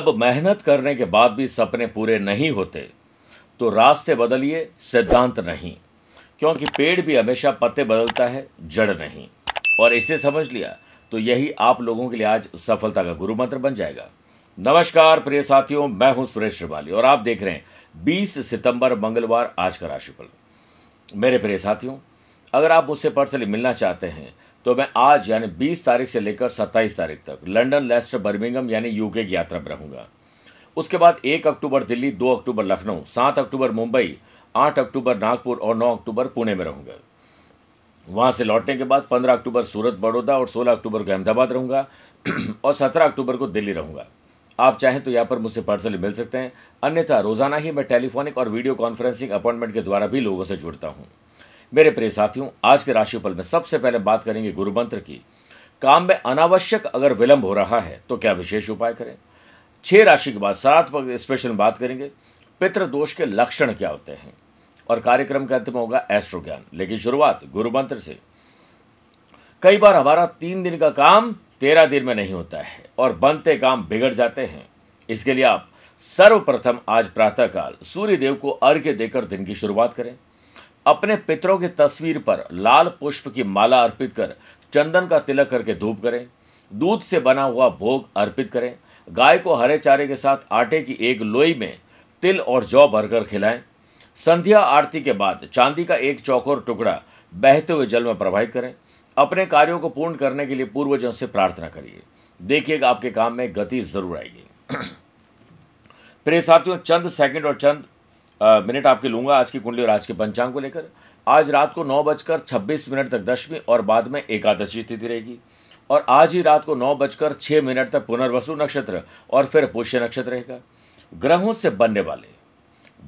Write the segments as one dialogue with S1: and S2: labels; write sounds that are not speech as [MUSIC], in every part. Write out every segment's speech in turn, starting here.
S1: जब मेहनत करने के बाद भी सपने पूरे नहीं होते तो रास्ते बदलिए, सिद्धांत नहीं। क्योंकि पेड़ भी हमेशा पत्ते बदलता है, जड़ नहीं। और इसे समझ लिया तो यही आप लोगों के लिए आज सफलता का गुरु मंत्र बन जाएगा। नमस्कार, प्रिय साथियों, मैं हूँ सुरेश श्रिवाली, और आप देख रहे हैं 20 सितंबर, मंगलवार, आज का राशिफल। मेरे प्रिय साथियों, अगर आप मुझसे पर्सनली मिलना चाहते हैं तो मैं आज, यानी 20 तारीख से लेकर 27 तारीख तक लंदन लेस्टर, बर्मिंगम, यानी यूके की यात्रा में रहूँगा। उसके बाद एक अक्टूबर दिल्ली, दो अक्टूबर लखनऊ, सात अक्टूबर मुंबई, आठ अक्टूबर नागपुर और नौ अक्टूबर पुणे में रहूँगा। वहाँ से लौटने के बाद 15 अक्टूबर सूरत, बड़ौदा और 16 अक्टूबर को अहमदाबाद रहूँगा [CLEARS THROAT] और 17 अक्टूबर को दिल्ली रहूँगा। आप चाहें तो यहाँ पर मुझसे पर्सनली मिल सकते हैं। अन्यथा रोज़ाना ही मैं टेलीफोनिक और वीडियो कॉन्फ्रेंसिंग अपॉइंटमेंट के द्वारा भी लोगों से जुड़ता हूँ। मेरे प्रिय साथियों, आज के राशिफल में सबसे पहले बात करेंगे गुरु मंत्र की। काम में अनावश्यक अगर विलंब हो रहा है तो क्या विशेष उपाय करें? छह राशि के बाद श्राद्ध स्पेशल बात करेंगे। पितृ दोष के लक्षण क्या होते हैं? और कार्यक्रम का अंतिम होगा एस्ट्रो ज्ञान लेकिन शुरुआत गुरु मंत्र से। कई बार हमारा तीन दिन का काम तेरह दिन में नहीं होता है और बनते काम बिगड़ जाते हैं। इसके लिए आप सर्वप्रथम आज प्रातःकाल सूर्य देव को अर्घ्य देकर दिन की शुरुआत करें। अपने पितरों की तस्वीर पर लाल पुष्प की माला अर्पित कर चंदन का तिलक करके धूप करें। दूध से बना हुआ भोग अर्पित करें। गाय को हरे चारे के साथ आटे की एक लोई में तिल और जौ भरकर खिलाएँ। संध्या आरती के बाद चांदी का एक चौकोर टुकड़ा बहते हुए जल में प्रवाहित करें। अपने कार्यों को पूर्ण करने के लिए पूर्वजों से प्रार्थना करिए। देखिएगा, आपके काम में गति ज़रूर आएगी। [CLEARS THROAT] प्रिय साथियों, चंद सेकंड और चंद मिनट आपके लूँगा आज की कुंडली और आज के पंचांग को लेकर। आज रात को नौ बजकर छब्बीस मिनट तक दशमी और बाद में एकादशी तिथि रहेगी। और आज ही रात को नौ बजकर छह मिनट तक पुनर्वसु नक्षत्र और फिर पुष्य नक्षत्र रहेगा। ग्रहों से बनने वाले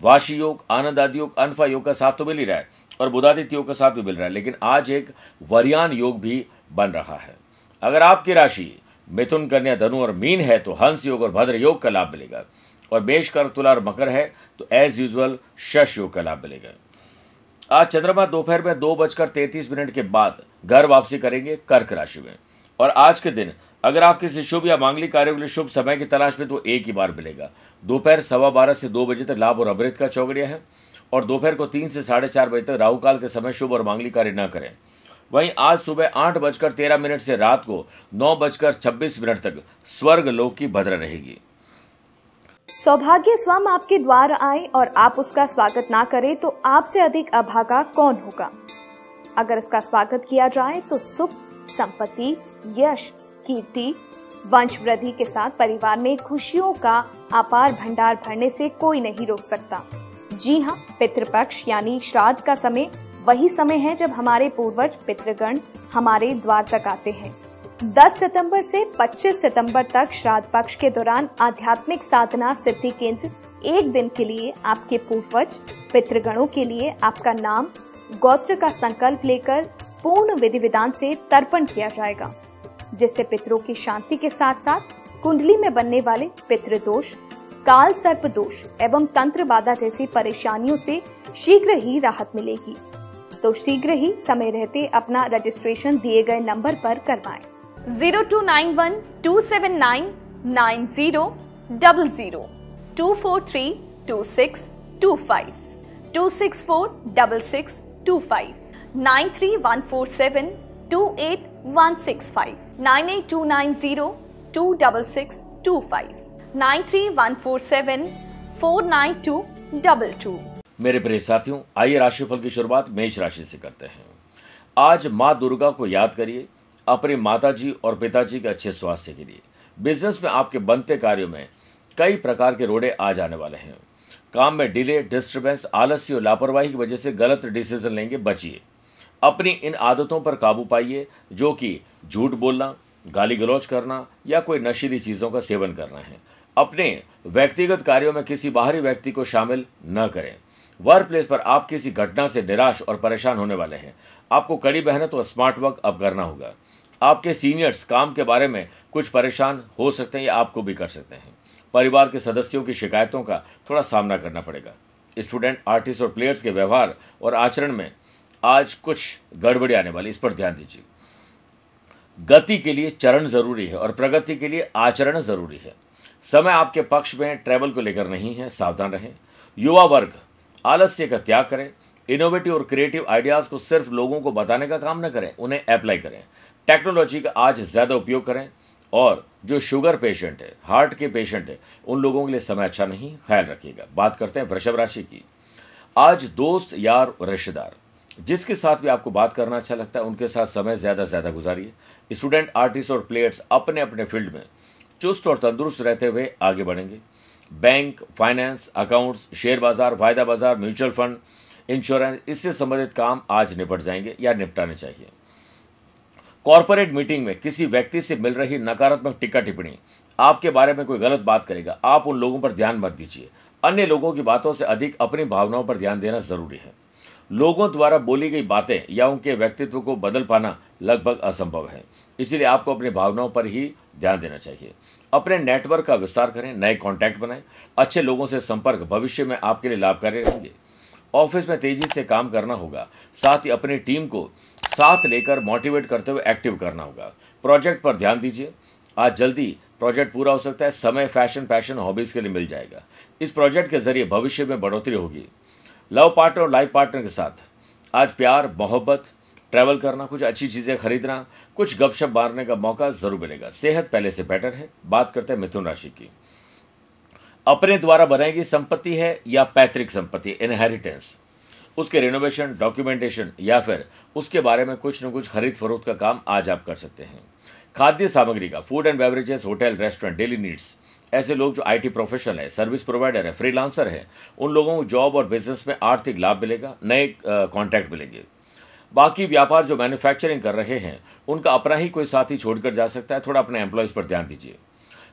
S1: वाशी योग, आनंद आदि योग, अनफा योग का साथ तो मिल ही रहा है और बुधादित्य योग का साथ भी मिल रहा है, लेकिन आज एक वरियान योग भी बन रहा है। अगर आपकी राशि मिथुन, कन्या, धनु और मीन है तो हंस योग और भद्र योग का लाभ मिलेगा। और मेष तुला और मकर है तो एज यूजल शश योग का लाभ मिलेगा। आज चंद्रमा दोपहर में दो बजकर तैतीस मिनट के बाद घर वापसी करेंगे कर्क राशि में। और आज के दिन, अगर आप किसी शुभ या मांगलिक कार्यों के लिए शुभ समय की तलाश में तो एक ही बार मिलेगा। दोपहर सवा बारह से दो बजे तक लाभ और अमृत का चौगड़िया है, और दोपहर को तीन से साढ़े चार बजे तक राहु काल के समय शुभ और मांगलिक कार्य न करें। वहीं आज सुबह आठ बजकर तेरह मिनट से रात को नौ बजकर छब्बीस मिनट तक स्वर्ग लोक की भद्र रहेगी।
S2: सौभाग्य स्वयं आपके द्वार आए और आप उसका स्वागत ना करें तो आपसे अधिक अभागा कौन होगा? अगर उसका स्वागत किया जाए तो सुख, संपत्ति, यश, कीर्ति वंश वृद्धि के साथ परिवार में खुशियों का अपार भंडार भरने से कोई नहीं रोक सकता। जी हाँ पितृपक्ष यानी श्राद्ध का समय वही समय है जब हमारे पूर्वज, पितृगण हमारे द्वार तक आते हैं। 10 सितंबर से 25 सितंबर तक श्राद्ध पक्ष के दौरान आध्यात्मिक साधना सिद्धि केंद्र एक दिन के लिए आपके पूर्वज, पितृगणों के लिए आपका नाम, गोत्र का संकल्प लेकर पूर्ण विधि विधान से तर्पण किया जाएगा, जिससे पितरों की शांति के साथ साथ कुंडली में बनने वाले पितृदोष काल सर्प दोष एवं तंत्र बाधा जैसी परेशानियों से शीघ्र ही राहत मिलेगी तो शीघ्र ही समय रहते अपना रजिस्ट्रेशन दिए गए नंबर पर करवाएँ।
S3: Zero two nine one two seven nine nine zero double zero two four three two six two five two six four double six two five nine three one four seven two eight one six five nine eight two nine zero two double six two five nine three one four seven four nine two double two
S1: मेरे प्रिय साथियों, आइए राशिफल की शुरुआत मेष राशि से करते हैं। आज माँ दुर्गा को याद करिए अपने माता जी और पिताजी के अच्छे स्वास्थ्य के लिए। बिज़नेस में आपके बनते कार्यों में कई प्रकार के रोड़े आ जाने वाले हैं। काम में डिले डिस्टर्बेंस आलस्य और लापरवाही की वजह से गलत डिसीज़न लेंगे, बचिए। अपनी इन आदतों पर काबू पाइए, जो कि झूठ बोलना गाली गलौज करना या कोई नशीली चीज़ों का सेवन करना है। अपने व्यक्तिगत कार्यों में किसी बाहरी व्यक्ति को शामिल न करें। वर्क प्लेस पर आप किसी घटना से निराश और परेशान होने वाले हैं। आपको कड़ी मेहनत और स्मार्ट वर्क अब करना होगा। आपके सीनियर्स काम के बारे में कुछ परेशान हो सकते हैं या आपको भी कर सकते हैं। परिवार के सदस्यों की शिकायतों का थोड़ा सामना करना पड़ेगा। स्टूडेंट, आर्टिस्ट और प्लेयर्स के व्यवहार और आचरण में आज कुछ गड़बड़ी आने वाली इस पर ध्यान दीजिए। गति के लिए चरण ज़रूरी है और प्रगति के लिए आचरण ज़रूरी है। समय आपके पक्ष में ट्रैवल को लेकर नहीं है, सावधान रहें। युवा वर्ग, आलस्य का त्याग करें। इनोवेटिव और क्रिएटिव आइडियाज़ को सिर्फ़ लोगों को बताने का काम न करें, उन्हें अप्लाई करें। टेक्नोलॉजी का आज ज़्यादा उपयोग करें और जो शुगर पेशेंट है, हार्ट के पेशेंट है, उन लोगों के लिए समय अच्छा नहीं, ख्याल रखिएगा। बात करते हैं वृषभ राशि की। आज दोस्त यार रिश्तेदार, जिसके साथ भी आपको बात करना अच्छा लगता है, उनके साथ समय ज़्यादा से ज़्यादा गुजारिए। स्टूडेंट, आर्टिस्ट और प्लेयर्स अपने अपने फ़ील्ड में चुस्त और तंदुरुस्त रहते हुए आगे बढ़ेंगे। बैंक, फाइनेंस, अकाउंट्स, शेयर बाज़ार फ़ायदा बाज़ार, म्यूचुअल फंड, इंश्योरेंस, इससे संबंधित काम आज निपट जाएँगे या निपटाने चाहिए। कॉरपोरेट मीटिंग में किसी व्यक्ति से मिल रही नकारात्मक टिक्का टिप्पणी, आपके बारे में कोई गलत बात करेगा, आप उन लोगों पर ध्यान मत दीजिए। अन्य लोगों की बातों से अधिक अपनी भावनाओं पर ध्यान देना ज़रूरी है। लोगों द्वारा बोली गई बातें या उनके व्यक्तित्व को बदल पाना लगभग असंभव है। इसीलिए आपको अपनी भावनाओं पर ही ध्यान देना चाहिए। अपने नेटवर्क का विस्तार करें, नए कॉन्टैक्ट बनाएँ, अच्छे लोगों से संपर्क भविष्य में आपके लिए लाभकारी रहेंगे। ऑफ़िस में तेज़ी से काम करना होगा, साथ ही अपनी टीम को साथ लेकर मोटिवेट करते हुए एक्टिव करना होगा। प्रोजेक्ट पर ध्यान दीजिए। आज जल्दी प्रोजेक्ट पूरा हो सकता है। समय फ़ैशन पैशन हॉबीज के लिए मिल जाएगा। इस प्रोजेक्ट के ज़रिए भविष्य में बढ़ोतरी होगी। लव पार्टनर और लाइफ पार्टनर के साथ। आज प्यार, मोहब्बत ट्रैवल करना, कुछ अच्छी चीज़ें खरीदना, कुछ गपशप मारने का मौका ज़रूर मिलेगा। सेहत पहले से बेटर है। बात करते हैं मिथुन राशि की। अपने द्वारा बनाई गई संपत्ति है या पैतृक संपत्ति? इनहेरिटेंस उसके रिनोवेशन डॉक्यूमेंटेशन या फिर उसके बारे में कुछ न कुछ खरीद फरोख्त का काम आज आप कर सकते हैं। खाद्य सामग्री का food and beverages hotel restaurant daily needs ऐसे लोग जो आईटी प्रोफेशनल है सर्विस प्रोवाइडर है फ्रीलांसर है, उन लोगों को जॉब और बिज़नेस में आर्थिक लाभ मिलेगा, नए कॉन्ट्रैक्ट मिलेंगे। बाकी व्यापार जो मैन्युफैक्चरिंग कर रहे हैं, उनका अपना ही कोई साथी छोड़कर जा सकता है, थोड़ा अपने एम्प्लॉयज़ पर ध्यान दीजिए।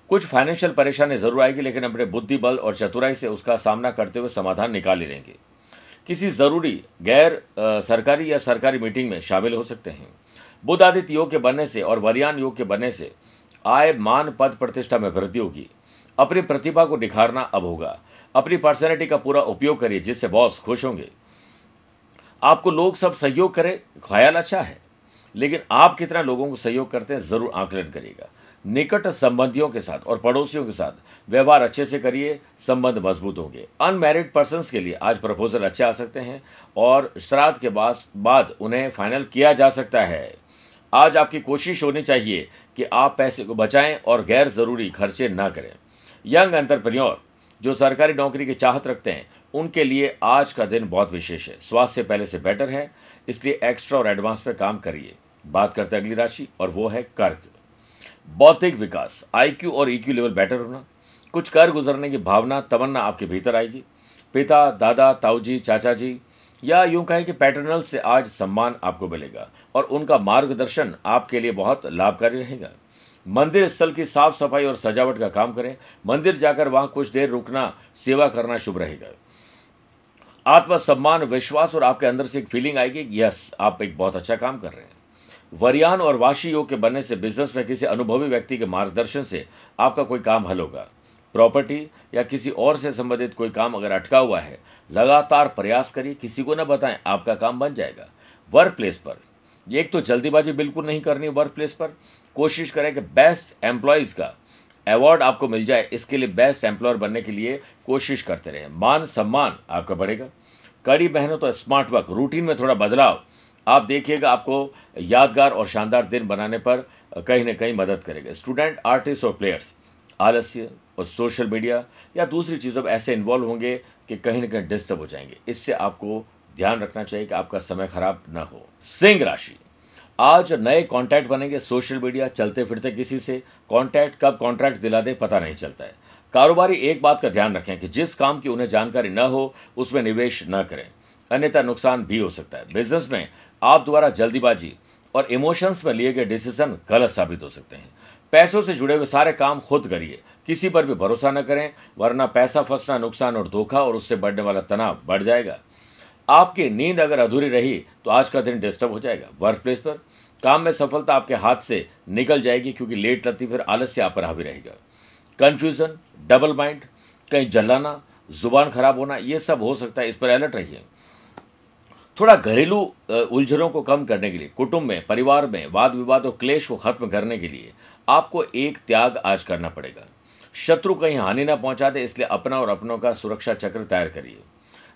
S1: कुछ फाइनेंशियल परेशानी ज़रूर आएगी, लेकिन अपने बुद्धि बल और चतुराई से उसका सामना करते हुए समाधान निकाल ही लेंगे। किसी ज़रूरी, गैर सरकारी या सरकारी मीटिंग में शामिल हो सकते हैं। बुद्ध आदित्य योग के बनने से और वरियान योग के बनने से आय, मान, पद प्रतिष्ठा में वृद्धि होगी। अपनी प्रतिभा को निखारना अब होगा। अपनी पर्सनैलिटी का पूरा उपयोग करिए, जिससे बॉस खुश होंगे। आपको लोग सब सहयोग करें, ख्याल अच्छा है। लेकिन आप कितना लोगों को सहयोग करते हैं, ज़रूर आकलन करिएगा। निकट संबंधियों के साथ और पड़ोसियों के साथ व्यवहार अच्छे से करिए, संबंध मज़बूत होंगे। अनमैरिड पर्सन के लिए आज प्रपोजल अच्छे आ सकते हैं और श्राद्ध के बाद बाद उन्हें फाइनल किया जा सकता है। आज आपकी कोशिश होनी चाहिए कि आप पैसे को बचाएँ और गैर ज़रूरी खर्चे ना करें। यंग एंटरप्रेन्योर जो सरकारी नौकरी की चाहत रखते हैं, उनके लिए आज का दिन बहुत विशेष है। स्वास्थ्य पहले से बेटर है, इसलिए एक्स्ट्रा और एडवांस में काम करिए। बात करते हैं अगली राशि और वो है कर्क। बौद्धिक विकास आईक्यू और ईक्यू लेवल बेटर होना, कुछ कर गुजरने की भावना, तमन्ना आपके भीतर आएगी। पिता, दादा, ताऊजी चाचा जी या यूँ कहें कि पैटर्नल से आज सम्मान आपको मिलेगा और उनका मार्गदर्शन आपके लिए बहुत लाभकारी रहेगा। मंदिर स्थल की साफ़ सफ़ाई और सजावट का काम करें, मंदिर जाकर वहाँ कुछ देर रुकना, सेवा करना शुभ रहेगा। आत्मसम्मान, विश्वास और आपके अंदर से एक फीलिंग आएगी यस आप एक बहुत अच्छा काम कर रहे हैं। वरियान और वाशी योग के बनने से बिज़नेस में किसी अनुभवी व्यक्ति के मार्गदर्शन से आपका कोई काम हल होगा। प्रॉपर्टी या किसी और से संबंधित कोई काम अगर अटका हुआ है, लगातार प्रयास करिए, किसी को ना बताएँ, आपका काम बन जाएगा। वर्क प्लेस पर। एक तो जल्दीबाजी बिल्कुल नहीं करनी वर्क प्लेस पर। कोशिश करें कि बेस्ट एम्प्लॉयज़ का अवार्ड आपको मिल जाए, इसके लिए बेस्ट एम्प्लॉयर बनने के लिए कोशिश करते रहे। मान सम्मान आपका बढ़ेगा। कड़ी मेहनत और स्मार्ट वर्क रूटीन में थोड़ा बदलाव आप देखिएगा, आपको यादगार और शानदार दिन बनाने पर कहीं ना कहीं मदद करेगा। स्टूडेंट आर्टिस्ट और प्लेयर्स आलस्य और सोशल मीडिया या दूसरी चीज़ों में ऐसे इन्वॉल्व होंगे कि कहीं ना कहीं डिस्टर्ब हो जाएँगे। इससे आपको ध्यान रखना चाहिए कि आपका समय खराब ना हो। सिंह राशि, आज नए कॉन्टैक्ट बनेंगे सोशल मीडिया चलते फिरते किसी से। कॉन्टैक्ट कब कॉन्ट्रैक्ट दिला दे, पता नहीं चलता है। कारोबारी एक बात का ध्यान रखें कि जिस काम की उन्हें जानकारी न हो, उसमें निवेश न करें। अन्यथा नुकसान भी हो सकता है। बिज़नेस में आप द्वारा जल्दीबाजी और इमोशंस में लिए गए डिसीज़न गलत साबित हो सकते हैं। पैसों से जुड़े हुए सारे काम खुद करिए। किसी पर भी भरोसा न करें, वरना पैसा फंसना, नुकसान और धोखा और उससे बढ़ने वाला तनाव बढ़ जाएगा। आपकी नींद अगर अधूरी रही तो आज का दिन डिस्टर्ब हो जाएगा। वर्क प्लेस पर काम में सफलता आपके हाथ से निकल जाएगी, क्योंकि लेट लगती फिर आलस्य आप पर हावी रहेगा। कन्फ्यूज़न डबल माइंड कहीं जलाना, ज़ुबान खराब होना, ये सब हो सकता है। इस पर अलर्ट रहिए। थोड़ा घरेलू उलझनों को कम करने के लिए, कुटुंब में, परिवार में वाद विवाद और क्लेश को खत्म करने के लिए आपको एक त्याग आज करना पड़ेगा। शत्रु कहीं हानि ना पहुँचा दे, इसलिए अपना और अपनों का सुरक्षा चक्र तैयार करिए।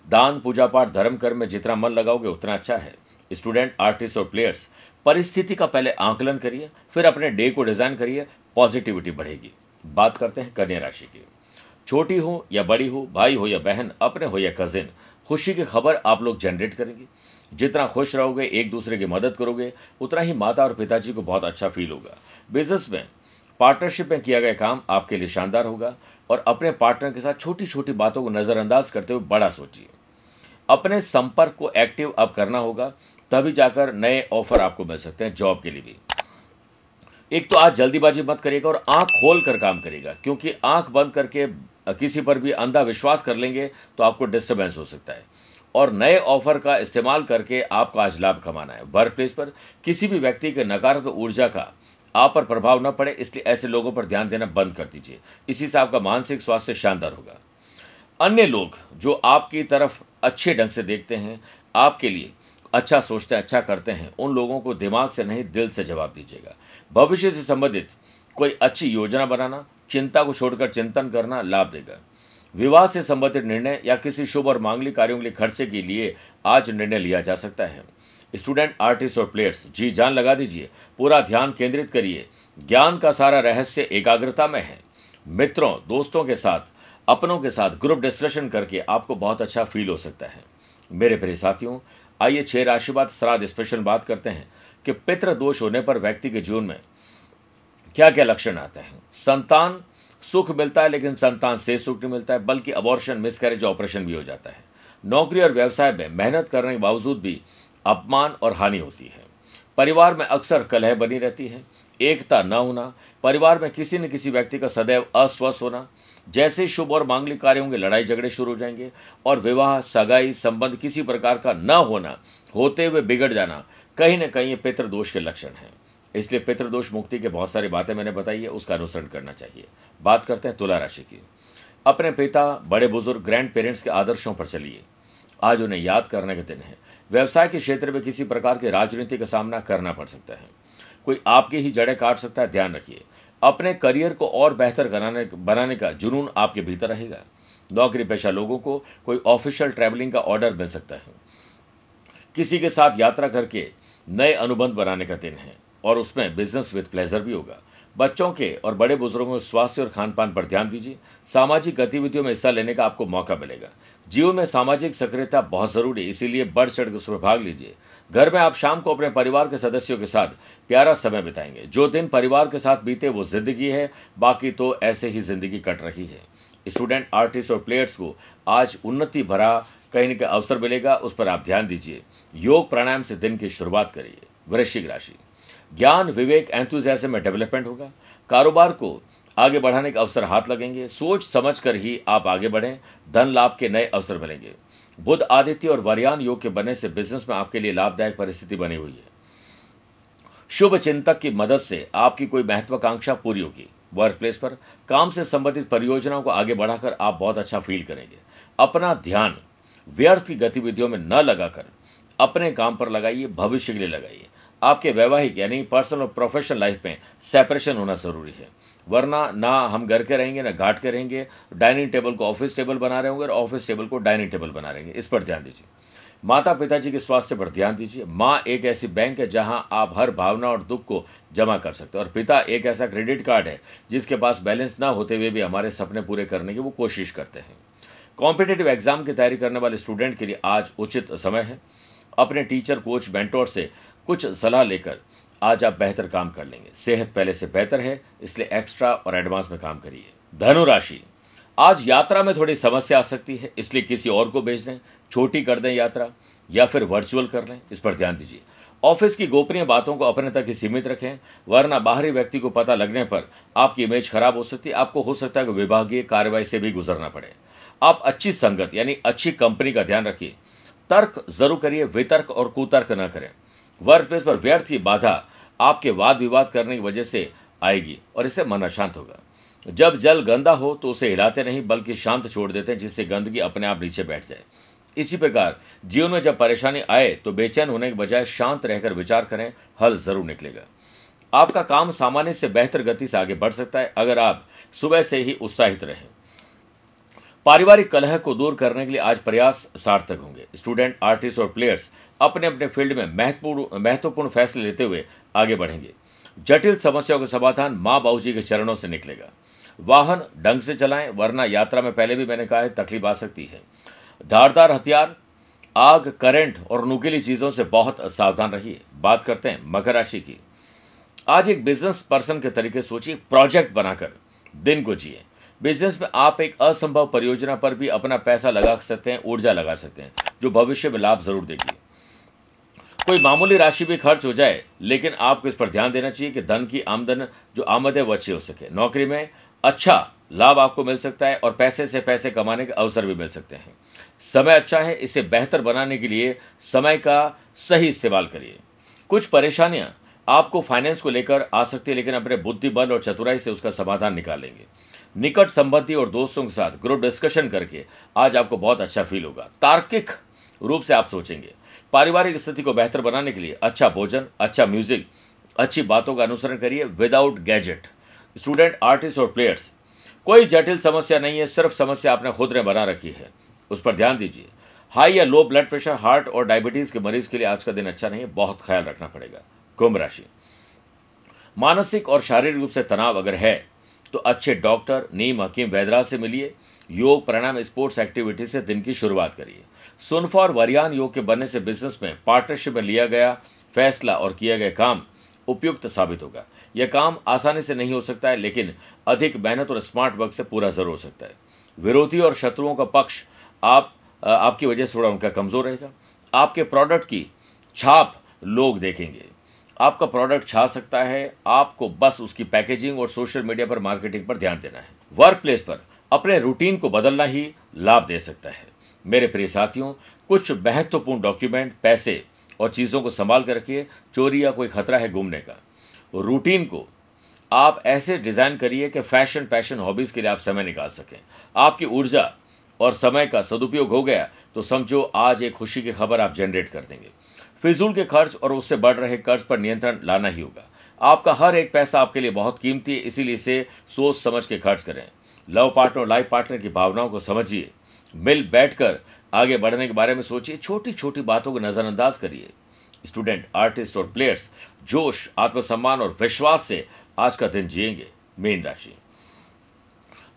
S1: दान, पूजा पाठ, धर्म कर्म में जितना मन लगाओगे, उतना अच्छा है। स्टूडेंट, आर्टिस्ट और प्लेयर्स, परिस्थिति का पहले आंकलन करिए, फिर अपने डे को डिज़ाइन करिए, पॉजिटिविटी बढ़ेगी। बात करते हैं कन्या राशि की। छोटी हो या बड़ी हो, भाई हो या बहन, अपने हो या कजिन खुशी की खबर आप लोग जनरेट करेंगे। जितना खुश रहोगे, एक दूसरे की मदद करोगे, उतना ही माता और पिताजी को बहुत अच्छा फील होगा। बिज़नेस में पार्टनरशिप में किया गया काम आपके लिए शानदार होगा और अपने पार्टनर के साथ छोटी छोटी बातों को नज़रअंदाज करते हुए बड़ा सोचिए। अपने संपर्क को एक्टिव अब करना होगा, तभी जाकर नए ऑफ़र आपको मिल सकते हैं जॉब के लिए भी। एक तो आज जल्दीबाजी मत करिएगा और आँख खोल कर काम करेगा क्योंकि आँख बंद करके किसी पर भी अंधा विश्वास कर लेंगे तो आपको डिस्टर्बेंस हो सकता है। और नए ऑफ़र का इस्तेमाल करके आपको आज लाभ कमाना है। वर्क प्लेस पर किसी भी व्यक्ति के नकारात्मक ऊर्जा का आप पर प्रभाव न पड़े, इसलिए ऐसे लोगों पर ध्यान देना बंद कर दीजिए। इसी से आपका मानसिक स्वास्थ्य शानदार होगा। अन्य लोग जो आपकी तरफ़ अच्छे ढंग से देखते हैं, आपके लिए अच्छा सोचते हैं अच्छा करते हैं, उन लोगों को दिमाग से नहीं, दिल से जवाब दीजिएगा। भविष्य से संबंधित कोई अच्छी योजना बनाना चिंता को छोड़कर चिंतन करना लाभ देगा। विवाह से संबंधित निर्णय या किसी शुभ और मांगलिक कार्यों के लिए खर्चे के लिए आज निर्णय लिया जा सकता है। स्टूडेंट, आर्टिस्ट और प्लेयर्स, जी जान लगा दीजिए। पूरा ध्यान केंद्रित करिए। ज्ञान का सारा रहस्य एकाग्रता में है। मित्रों, दोस्तों के साथ, अपनों के साथ ग्रुप डिस्कशन करके आपको बहुत अच्छा फील हो सकता है। मेरे प्रिय साथियों, आइए छह राशिवाद श्राद्ध स्पेशल बात करते हैं कि पितृ दोष होने पर व्यक्ति के जीवन में क्या क्या लक्षण आते हैं। संतान, सुख मिलता है, लेकिन संतान से सुख नहीं मिलता है, बल्कि अबॉर्शन मिसकैरेज ऑपरेशन भी हो जाता है। नौकरी और व्यवसाय में मेहनत करने के बावजूद भी अपमान और हानि होती है। परिवार में अक्सर कलह बनी रहती है। एकता न होना, परिवार में किसी न किसी व्यक्ति का सदैव अस्वस्थ होना, जैसे शुभ और मांगलिक कार्य होंगे लड़ाई झगड़े शुरू हो जाएँगे और विवाह, सगाई, संबंध किसी प्रकार का न होना, होते हुए बिगड़ जाना, कहीं ना कहीं ये पितृदोष के लक्षण हैं। इसलिए पितृदोष मुक्ति के बहुत सारी बातें मैंने बताई है, उसका अनुसरण करना चाहिए। बात करते हैं तुला राशि की। अपने पिता, बड़े बुज़ुर्ग, ग्रैंड पेरेंट्स के आदर्शों पर चलिए। आज उन्हें याद करने का दिन है। व्यवसाय के क्षेत्र में किसी प्रकार की राजनीति का सामना करना पड़ सकता है। कोई आपकी ही जड़ें काट सकता है, ध्यान रखिए। अपने करियर को और बेहतर बनाने बनाने का जुनून आपके भीतर रहेगा। नौकरी पेशा लोगों को कोई ऑफिशियल ट्रैवलिंग का ऑर्डर मिल सकता है। किसी के साथ यात्रा करके नए अनुबंध बनाने का दिन है। और उसमें बिज़नेस विद प्लेजर भी होगा। बच्चों के और बड़े बुज़ुर्गों के स्वास्थ्य और खान पान पर ध्यान दीजिए। सामाजिक गतिविधियों में हिस्सा लेने का आपको मौका मिलेगा। जीवन में सामाजिक सक्रियता बहुत ज़रूरी है, इसीलिए बढ़ चढ़ के उसमें भाग लीजिए। घर में आप शाम को अपने परिवार के सदस्यों के साथ प्यारा समय बिताएँगे। जो दिन परिवार के साथ बीते, वो ज़िंदगी है, बाकी तो ऐसे ही ज़िंदगी कट रही है। स्टूडेंट, आर्टिस्ट और प्लेयर्स को आज उन्नति भरा कहीं न कहीं अवसर मिलेगा, उस पर आप ध्यान दीजिए। योग प्राणायाम से दिन की शुरुआत करिए। वृश्चिक राशि। ज्ञान, विवेक एंथुजियाज्म में डेवलपमेंट होगा। कारोबार को आगे बढ़ाने के अवसर हाथ लगेंगे। सोच समझ कर ही आप आगे बढ़ें। धन लाभ के नए अवसर मिलेंगे। बुद्ध आदित्य और वरियान योग के बनने से बिज़नेस में आपके लिए लाभदायक परिस्थिति बनी हुई है। शुभ चिंतक की मदद से आपकी कोई महत्वाकांक्षा पूरी होगी। वर्क प्लेस पर काम से संबंधित परियोजनाओं को आगे बढ़ाकर आप बहुत अच्छा फील करेंगे। अपना ध्यान व्यर्थ की गतिविधियों में न लगाकर अपने काम पर लगाइए, भविष्य के लिए लगाइए। आपके वैवाहिक यानी पर्सनल और प्रोफेशनल लाइफ में सेपरेशन होना ज़रूरी है। वरना ना हम घर के रहेंगे, ना घाट के रहेंगे डाइनिंग टेबल को ऑफ़िस टेबल बना रहे होंगे और ऑफ़िस टेबल को डाइनिंग टेबल बना रहेंगे इस पर ध्यान दीजिए। माता पिताजी के स्वास्थ्य पर ध्यान दीजिए। माँ एक ऐसी बैंक है जहाँ आप हर भावना और दुख को जमा कर सकते हैं और पिता एक ऐसा क्रेडिट कार्ड है जिसके पास बैलेंस ना होते हुए भी हमारे सपने पूरे करने की वो कोशिश करते हैं। कॉम्पिटेटिव एग्ज़ाम की तैयारी करने वाले स्टूडेंट के लिए आज उचित समय है। अपने टीचर कोच बेंटोर से कुछ सलाह लेकर आज आप बेहतर काम कर लेंगे। सेहत पहले से बेहतर है, इसलिए एक्स्ट्रा और एडवांस में काम करिए। धनुराशि, आज यात्रा में थोड़ी समस्या आ सकती है, इसलिए किसी और को भेज दें, छोटी कर दें यात्रा, या फिर वर्चुअल कर लें, इस पर ध्यान दीजिए। ऑफ़िस की गोपनीय बातों को अपने तक ही सीमित रखें, वरना बाहरी व्यक्ति को पता लगने पर आपकी इमेज खराब हो सकती है, आपको हो सकता है कि विभागीय कार्रवाई से भी गुजरना पड़े। आप अच्छी संगत, यानी अच्छी कंपनी का ध्यान रखिए। तर्क ज़रूर करिए, वितर्क और कुतर्क न करें। वर्क प्लेस पर व्यर्थ की बाधा आपके वाद विवाद करने की वजह से आएगी और इससे मन अशांत होगा। जब जल गंदा हो तो उसे हिलाते नहीं, बल्कि शांत छोड़ देते हैं, जिससे गंदगी अपने आप नीचे बैठ जाए। इसी प्रकार, जीवन में जब परेशानी आए तो बेचैन होने के बजाय शांत रहकर विचार करें, हल ज़रूर निकलेगा। आपका काम सामान्य से बेहतर गति से आगे बढ़ सकता है, अगर आप सुबह से ही उत्साहित रहें। पारिवारिक कलह को दूर करने के लिए आज प्रयास सार्थक होंगे। स्टूडेंट, आर्टिस्ट और प्लेयर्स अपने अपने फ़ील्ड में महत्वपूर्ण महत्वपूर्ण फैसले लेते हुए आगे बढ़ेंगे। जटिल समस्याओं का समाधान माँ बाबू जी के चरणों से निकलेगा। वाहन ढंग से चलाएँ, वरना यात्रा में पहले भी मैंने कहा है, तकलीफ़ आ सकती है। धारदार हथियार, आग, करंट और नुकीली चीज़ों से बहुत सावधान रहिए। बात करते हैं मकर राशि की। आज एक बिज़नेस पर्सन के तरीके सोचिए प्रोजेक्ट बनाकर दिन को जिए। बिज़नेस में आप एक असंभव परियोजना पर भी अपना पैसा लगा सकते हैं, ऊर्जा लगा सकते हैं, जो भविष्य में लाभ ज़रूर देगी। कोई मामूली राशि भी खर्च हो जाए, लेकिन आपको इस पर ध्यान देना चाहिए कि धन की आमदन जो आमद है वो अच्छी हो सके। नौकरी में अच्छा लाभ आपको मिल सकता है और पैसे से पैसे कमाने के अवसर भी मिल सकते हैं। समय अच्छा है, इसे बेहतर बनाने के लिए समय का सही इस्तेमाल करिए। कुछ परेशानियाँ आपको फाइनेंस को लेकर आ सकती है, लेकिन अपने बुद्धि बल और चतुराई से उसका समाधान निकालेंगे। निकट संबंधी और दोस्तों के साथ ग्रुप डिस्कशन करके आज आपको बहुत अच्छा फील होगा। तार्किक रूप से आप सोचेंगे। पारिवारिक स्थिति को बेहतर बनाने के लिए अच्छा भोजन अच्छा म्यूज़िक, अच्छी बातों का अनुसरण करिए विदाउट गैजेट। स्टूडेंट, आर्टिस्ट और प्लेयर्स, कोई जटिल समस्या नहीं है, सिर्फ़ समस्या आपने खुद ने बना रखी है। उस पर ध्यान दीजिए। हाई या लो ब्लड प्रेशर, हार्ट और डायबिटीज़ के मरीज़ के लिए आज का दिन अच्छा नहीं है, बहुत ख्याल रखना पड़ेगा। कुंभ राशि। मानसिक और शारीरिक रूप से तनाव अगर है तो अच्छे डॉक्टर, नीम, हकीम, वैदराज से मिलिए। योग, प्राणायाम, स्पोर्ट्स एक्टिविटी से दिन की शुरुआत करिए। सुनफा और वरियान योग के बनने से बिज़नेस में पार्टनरशिप में लिया गया फैसला और किया गया काम उपयुक्त साबित होगा। यह काम आसानी से नहीं हो सकता है, लेकिन अधिक मेहनत और स्मार्ट वर्क से पूरा ज़रूर हो सकता है। विरोधी और शत्रुओं का पक्ष आप आपकी वजह से थोड़ा उनका कमज़ोर रहेगा। आपके प्रोडक्ट की छाप लोग देखेंगे। आपका प्रोडक्ट छा सकता है, आपको बस उसकी पैकेजिंग और सोशल मीडिया पर मार्केटिंग पर ध्यान देना है। वर्क प्लेस पर अपने रूटीन को बदलना ही लाभ दे सकता है। मेरे प्रिय साथियों, कुछ महत्वपूर्ण डॉक्यूमेंट पैसे और चीज़ों को संभाल कर रखिए, चोरी या कोई खतरा है घूमने का। रूटीन को आप ऐसे डिज़ाइन करिए कि फ़ैशन पैशन हॉबीज़ के लिए आप समय निकाल सकें। आपकी ऊर्जा और समय का सदुपयोग हो गया तो समझो आज एक खुशी की खबर आप जनरेट कर देंगे। फिजूल के खर्च और उससे बढ़ रहे कर्ज पर नियंत्रण लाना ही होगा। आपका हर एक पैसा आपके लिए बहुत कीमती है, इसीलिए इसे सोच समझ के खर्च करें। लव पार्टनर लाइफ पार्टनर की भावनाओं को समझिए। मिल बैठकर आगे बढ़ने के बारे में सोचिए छोटी छोटी बातों को नजरअंदाज करिए। स्टूडेंट, आर्टिस्ट और प्लेयर्स, जोश, आत्मसम्मान और विश्वास से आज का दिन जिएँगे। मेन राशि।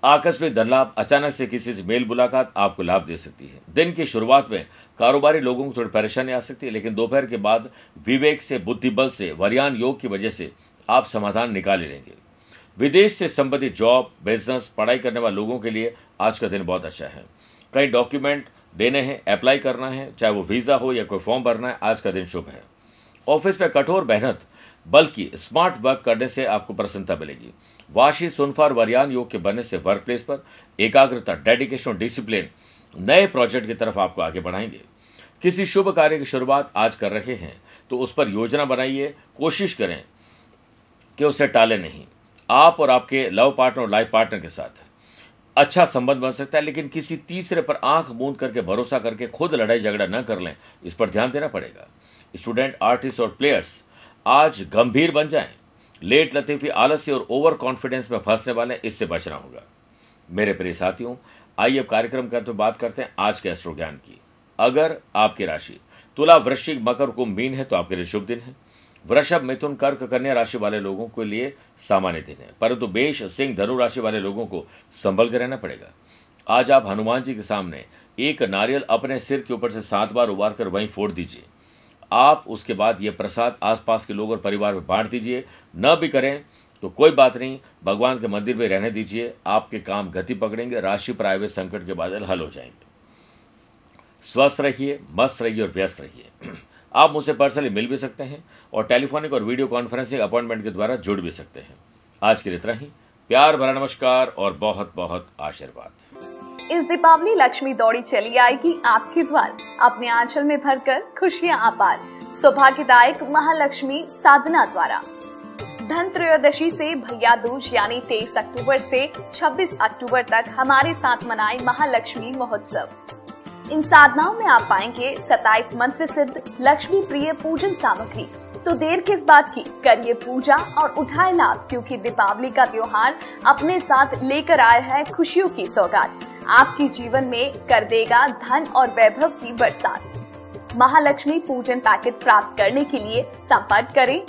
S1: आकस्मिक धन लाभ अचानक से किसी से मेल मुलाकात आपको लाभ दे सकती है। दिन की शुरुआत में कारोबारी लोगों को थोड़ी परेशानी आ सकती है, लेकिन दोपहर के बाद विवेक से, बुद्धिबल से, वरियान योग की वजह से आप समाधान निकाल लेंगे। विदेश से संबंधित जॉब, बिज़नेस, पढ़ाई करने वाले लोगों के लिए आज का दिन बहुत अच्छा है। कई डॉक्यूमेंट देने हैं अप्लाई करना है, चाहे वो वीज़ा हो या कोई फॉर्म भरना है, आज का दिन शुभ है। ऑफ़िस में कठोर मेहनत, बल्कि स्मार्ट वर्क करने से आपको प्रसन्नता मिलेगी। वाशी सुनफार वरियान योग के बनने से वर्क प्लेस पर एकाग्रता डेडिकेशन और डिसिप्लिन नए प्रोजेक्ट की तरफ़ आपको आगे बढ़ाएँगे। किसी शुभ कार्य की शुरुआत आज कर रहे हैं तो उस पर योजना बनाइए, कोशिश करें कि उसे टाले नहीं। आप और आपके लव पार्टनर और लाइफ पार्टनर के साथ। अच्छा संबंध बन सकता है, लेकिन किसी तीसरे पर आँख मूंद करके, भरोसा करके खुद लड़ाई झगड़ा न कर लें, इस पर ध्यान देना पड़ेगा। स्टूडेंट, आर्टिस्ट और प्लेयर्स आज गंभीर बन जाएँ। लेट लतीफी आलस्य और ओवर कॉन्फिडेंस में फंसने वाले, इससे बचना होगा। मेरे प्रिय साथियों, आइए अब कार्यक्रम करते तो बात करते हैं आज के एस्ट्रो ज्ञान की। अगर आपकी राशि तुला वृश्चिक मकर कुंभ मीन है तो आपके लिए शुभ दिन है। वृषभ मिथुन कर्क कन्या राशि वाले लोगों के लिए सामान्य दिन है। परंतु बेश सिंह, धनु राशि वाले लोगों को संभल कर रहना पड़ेगा। आज आप हनुमान जी के सामने एक नारियल अपने सिर के ऊपर से सात बार उबार कर वहीं फोड़ दीजिए। आप उसके बाद ये प्रसाद आसपास के लोग और परिवार में बांट दीजिए। न भी करें तो कोई बात नहीं, भगवान के मंदिर में रहने दीजिए। आपके काम गति पकड़ेंगे, राशि पर आए हुए संकट के बादल हल हो जाएँगे। स्वस्थ रहिए, मस्त रहिए और व्यस्त रहिए। आप मुझसे पर्सनली मिल भी सकते हैं और टेलीफोनिक और वीडियो कॉन्फ्रेंसिंग अपॉइंटमेंट के द्वारा जुड़ भी सकते हैं। आज के लिए इतना ही। प्यार भरा नमस्कार और बहुत बहुत आशीर्वाद।
S3: इस दीपावली लक्ष्मी दौड़ी चली आएगी आपके द्वार। अपने आंचल में भर भरकर खुशियाँ आपार। सौभाग्यदायक महालक्ष्मी साधना द्वारा। धन त्रयोदशी से भैया दूज, यानी 23 अक्टूबर से 26 अक्टूबर तक हमारे साथ मनाए महालक्ष्मी महोत्सव। इन साधनाओं में आप पाएँगे 27 मंत्र सिद्ध, लक्ष्मी प्रिय पूजन सामग्री। तो देर किस बात की? करिए पूजा और उठाए लाभ, क्योंकि दीपावली का त्योहार अपने साथ लेकर आया है खुशियों की सौगात। आपके जीवन में कर देगा धन और वैभव की बरसात। महालक्ष्मी पूजन पैकेट प्राप्त करने के लिए संपर्क करें।